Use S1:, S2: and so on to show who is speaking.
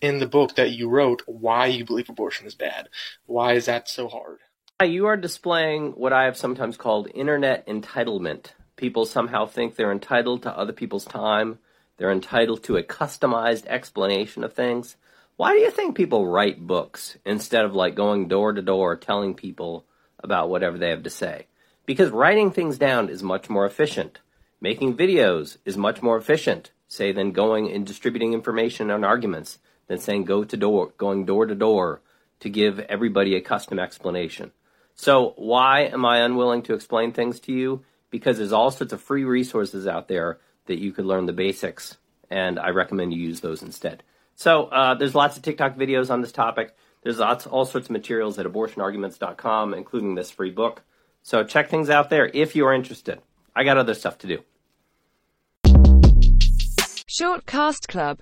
S1: in the book that you wrote why you believe abortion is bad. Why is that so hard?
S2: You are displaying what I have sometimes called internet entitlement. People somehow think they're entitled to other people's time. They're entitled to a customized explanation of things. Why do you think people write books instead of like going door to door telling people about whatever they have to say? Because writing things down is much more efficient. Making videos is much more efficient, say, than going and distributing information and arguments, than saying go to door, going door to door to give everybody a custom explanation. So why am I unwilling to explain things to you? Because there's all sorts of free resources out there that you could learn the basics, and I recommend you use those instead. So uh, there's lots of TikTok videos on this topic. There's lots, all sorts of materials at abortionarguments.com, including this free book. So check things out there if you are interested. I got other stuff to do.
S3: Shortcast Club